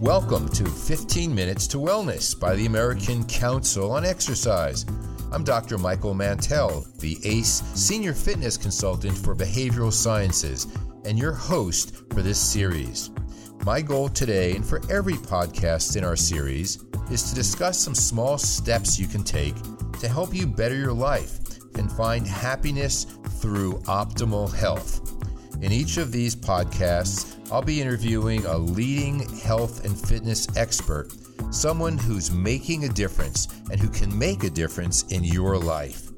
Welcome to 15 Minutes to Wellness by the American Council on Exercise. I'm Dr. Michael Mantell, the ACE Senior Fitness Consultant for Behavioral Sciences, and your host for this series. My goal today, and for every podcast in our series, is to discuss some small steps you can take to help you better your life and find happiness through optimal health. In each of these podcasts, I'll be interviewing a leading health and fitness expert, someone who's making a difference and who can make a difference in your life.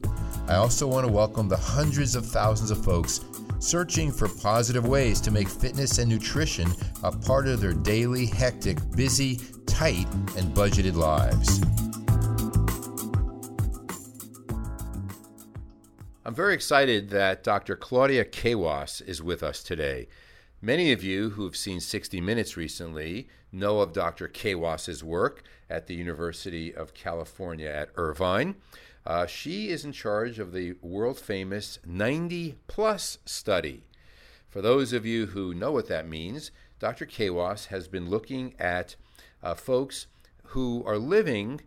I also want to welcome the hundreds of thousands of folks searching for positive ways to make fitness and nutrition a part of their daily, hectic, busy, tight, and budgeted lives. I'm very excited that Dr. Claudia Kawas is with us today. Many of you who have seen 60 Minutes recently know of Dr. Kawas's work at the University of California at Irvine. Uh, she is in charge of the world famous 90 plus study. For those of you who know what that means, Dr. Kawas has been looking at uh, folks who are living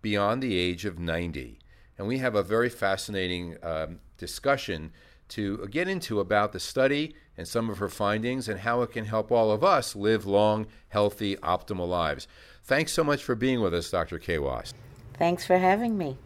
beyond the age of 90. And we have a very fascinating um, discussion to get into about the study and some of her findings and how it can help all of us live long, healthy, optimal lives. Thanks so much for being with us, Dr. Kawas. Thanks for having me.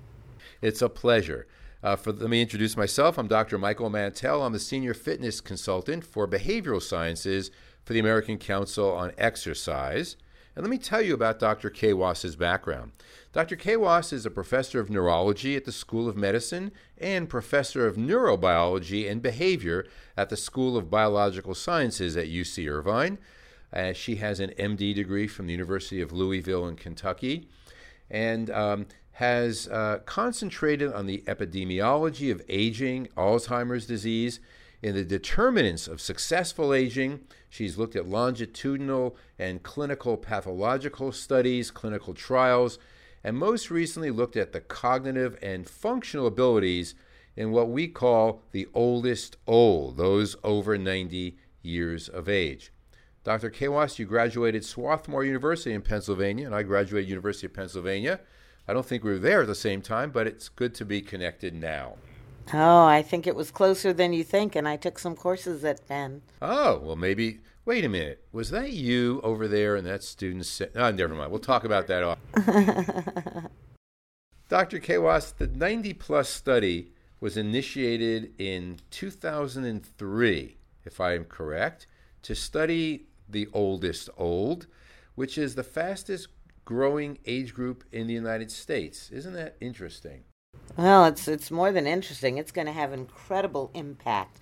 It's a pleasure. Uh, for, let me introduce myself. I'm Dr. Michael Mantell. I'm the Senior Fitness Consultant for Behavioral Sciences for the American Council on Exercise. And let me tell you about Dr. Kawas's background. Dr. Kawas is a professor of neurology at the School of Medicine and professor of neurobiology and behavior at the School of Biological Sciences at UC Irvine. Uh, she has an MD degree from the University of Louisville in Kentucky and um, has uh, concentrated on the epidemiology of aging, Alzheimer's disease, and the determinants of successful aging. She's looked at longitudinal and clinical pathological studies, clinical trials, and most recently looked at the cognitive and functional abilities in what we call the oldest old, those over 90 years of age. Dr. Kawas, you graduated Swarthmore University in Pennsylvania, and I graduated University of Pennsylvania. I don't think we were there at the same time, but it's good to be connected now. Oh, I think it was closer than you think, and I took some courses at Penn. Oh, well, maybe. Wait a minute. Was that you over there and that student? Sa- oh, never mind. We'll talk about that off. Dr. Kawas, the 90 plus study was initiated in 2003, if I am correct, to study the oldest old, which is the fastest growing age group in the United States. Isn't that interesting? Well, it's it's more than interesting. It's going to have incredible impact,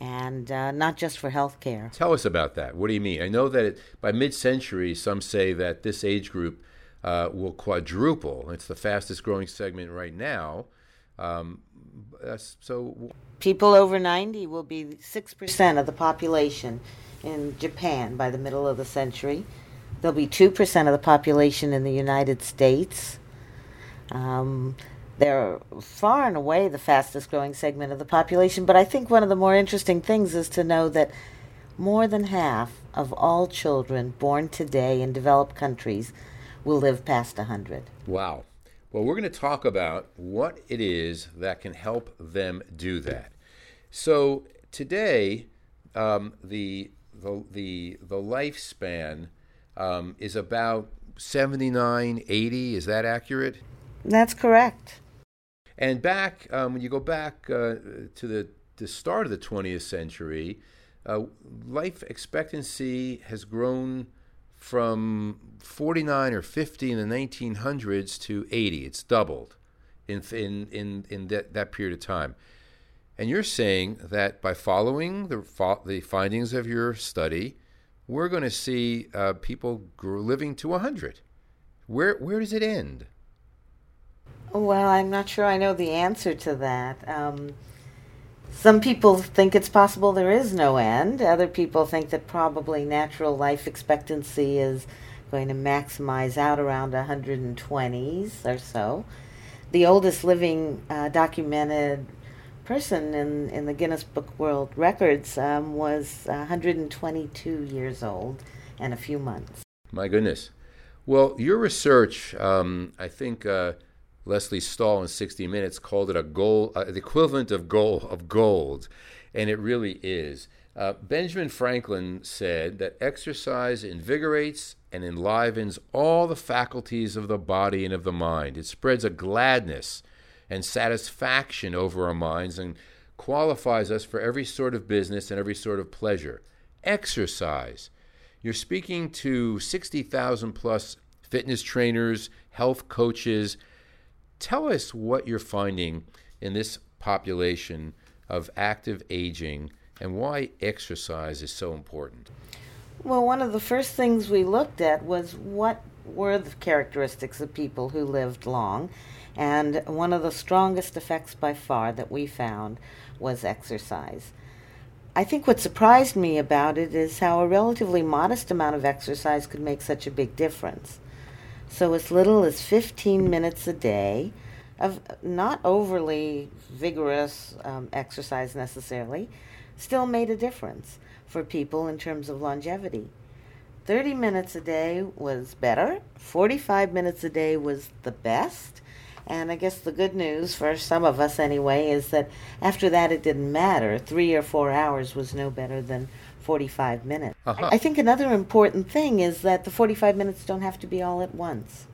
and uh, not just for healthcare. Tell us about that. What do you mean? I know that it, by mid-century, some say that this age group uh, will quadruple. It's the fastest growing segment right now. Um, so, people over ninety will be six percent of the population in Japan by the middle of the century. There'll be two percent of the population in the United States. Um, they're far and away the fastest growing segment of the population, but I think one of the more interesting things is to know that more than half of all children born today in developed countries will live past 100. Wow. Well, we're going to talk about what it is that can help them do that. So, today, um, the, the, the, the lifespan um, is about 79, 80. Is that accurate? That's correct. And back um, when you go back uh, to the the start of the 20th century, uh, life expectancy has grown from 49 or 50 in the 1900s to 80. It's doubled in in in, in that, that period of time. And you're saying that by following the the findings of your study, we're going to see uh, people living to 100. Where where does it end? Well, I'm not sure I know the answer to that. Um, some people think it's possible there is no end. Other people think that probably natural life expectancy is going to maximize out around 120s or so. The oldest living uh, documented person in, in the Guinness Book World Records um, was 122 years old and a few months. My goodness. Well, your research, um, I think uh, Lesley Stahl in 60 Minutes called it a gold, uh, the equivalent of gold, of gold, and it really is. Uh, Benjamin Franklin said that exercise invigorates and enlivens all the faculties of the body and of the mind. It spreads a gladness and satisfaction over our minds and qualifies us for every sort of business and every sort of pleasure. Exercise. You're speaking to 60,000 plus fitness trainers, health coaches. Tell us what you're finding in this population of active aging and why exercise is so important. Well, one of the first things we looked at was what were the characteristics of people who lived long. And one of the strongest effects by far that we found was exercise. I think what surprised me about it is how a relatively modest amount of exercise could make such a big difference. So, as little as 15 minutes a day of not overly vigorous um, exercise necessarily still made a difference for people in terms of longevity. 30 minutes a day was better, 45 minutes a day was the best. And I guess the good news for some of us anyway is that after that it didn't matter. Three or four hours was no better than 45 minutes. Uh-huh. I think another important thing is that the 45 minutes don't have to be all at once.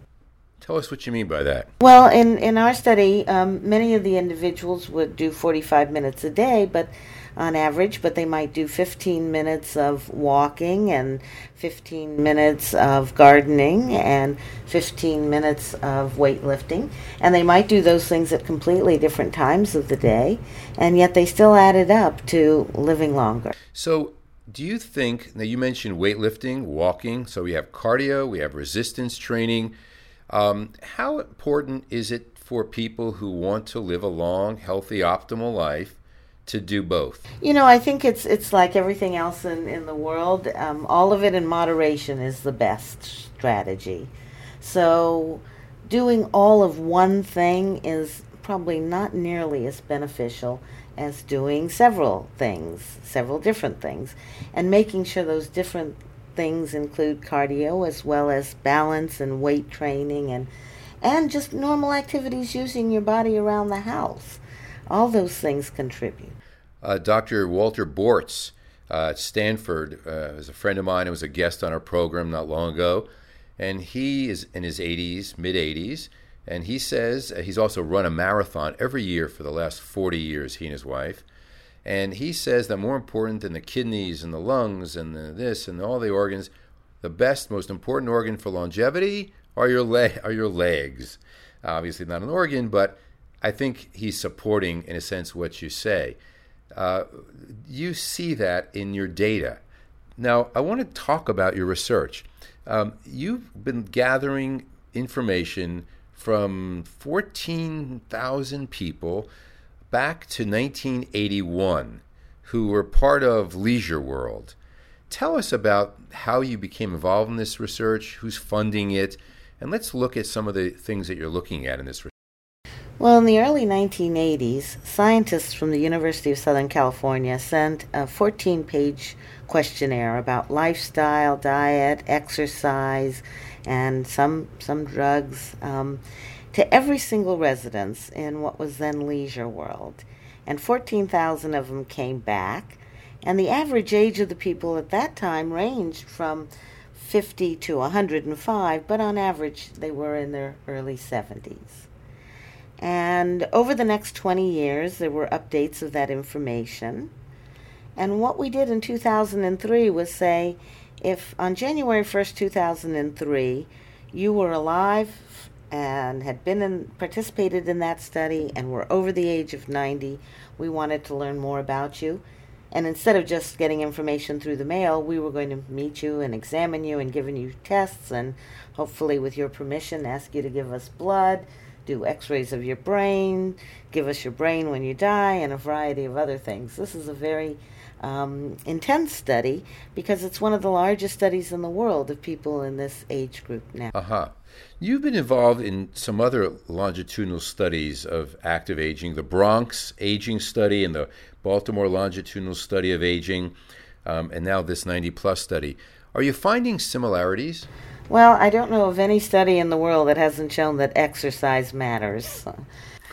Tell us what you mean by that. Well, in, in our study, um, many of the individuals would do 45 minutes a day, but on average, but they might do 15 minutes of walking and 15 minutes of gardening and 15 minutes of weightlifting. And they might do those things at completely different times of the day, and yet they still added up to living longer. So, do you think, now you mentioned weightlifting, walking, so we have cardio, we have resistance training. Um, how important is it for people who want to live a long, healthy, optimal life to do both? You know, I think it's it's like everything else in, in the world. Um, all of it in moderation is the best strategy. So, doing all of one thing is probably not nearly as beneficial as doing several things, several different things, and making sure those different things include cardio as well as balance and weight training and and just normal activities using your body around the house. All those things contribute. Uh, Dr. Walter Bortz uh, at Stanford uh, is a friend of mine and was a guest on our program not long ago. And he is in his 80s, mid 80s. And he says uh, he's also run a marathon every year for the last 40 years, he and his wife. And he says that more important than the kidneys and the lungs and the this and all the organs, the best, most important organ for longevity are your, le- are your legs. Obviously, not an organ, but I think he's supporting, in a sense, what you say. Uh, you see that in your data. Now, I want to talk about your research. Um, you've been gathering information from 14,000 people back to 1981 who were part of Leisure World. Tell us about how you became involved in this research, who's funding it, and let's look at some of the things that you're looking at in this research. Well, in the early 1980s, scientists from the University of Southern California sent a 14 page questionnaire about lifestyle, diet, exercise, and some, some drugs um, to every single residence in what was then Leisure World. And 14,000 of them came back, and the average age of the people at that time ranged from 50 to 105, but on average they were in their early 70s. And over the next 20 years, there were updates of that information. And what we did in 2003 was say if on January 1st, 2003, you were alive and had been in, participated in that study and were over the age of 90, we wanted to learn more about you. And instead of just getting information through the mail, we were going to meet you and examine you and giving you tests and hopefully, with your permission, ask you to give us blood do x rays of your brain, give us your brain when you die, and a variety of other things. This is a very um, intense study because it's one of the largest studies in the world of people in this age group now. Uh huh. You've been involved in some other longitudinal studies of active aging, the Bronx Aging Study and the Baltimore Longitudinal Study of Aging, um, and now this 90 Plus study. Are you finding similarities? Well, I don't know of any study in the world that hasn't shown that exercise matters.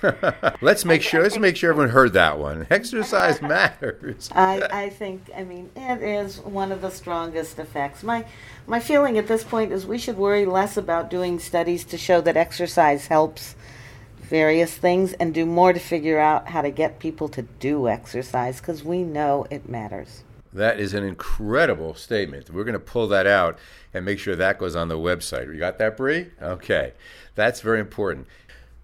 let's make sure. Let's make sure everyone heard that one. Exercise matters. I, I think. I mean, it is one of the strongest effects. My my feeling at this point is we should worry less about doing studies to show that exercise helps various things and do more to figure out how to get people to do exercise because we know it matters. That is an incredible statement. We're going to pull that out and make sure that goes on the website. You got that, Bree? Okay. That's very important.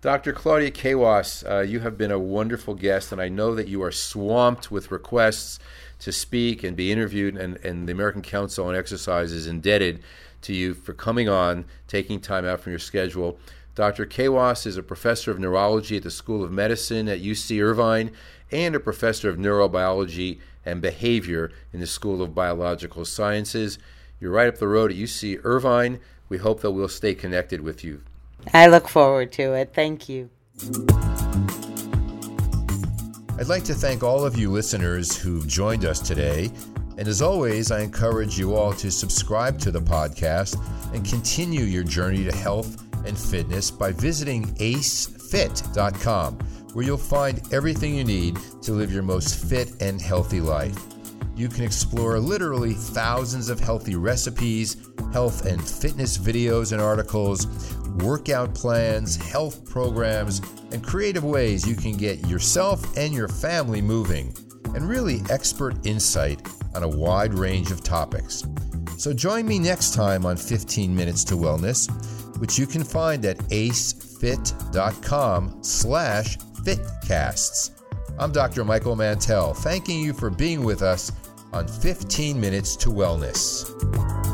Dr. Claudia Kawas, uh, you have been a wonderful guest, and I know that you are swamped with requests to speak and be interviewed, and, and the American Council on Exercise is indebted to you for coming on, taking time out from your schedule. Dr. Kawas is a professor of neurology at the School of Medicine at UC Irvine and a professor of neurobiology and behavior in the School of Biological Sciences. You're right up the road at UC Irvine. We hope that we'll stay connected with you I look forward to it. Thank you. I'd like to thank all of you listeners who've joined us today. And as always, I encourage you all to subscribe to the podcast and continue your journey to health and fitness by visiting acefit.com, where you'll find everything you need to live your most fit and healthy life. You can explore literally thousands of healthy recipes, health and fitness videos and articles, workout plans, health programs, and creative ways you can get yourself and your family moving, and really expert insight on a wide range of topics. So join me next time on 15 Minutes to Wellness, which you can find at acefit.com slash fitcasts. I'm Dr. Michael Mantell, thanking you for being with us on 15 Minutes to Wellness.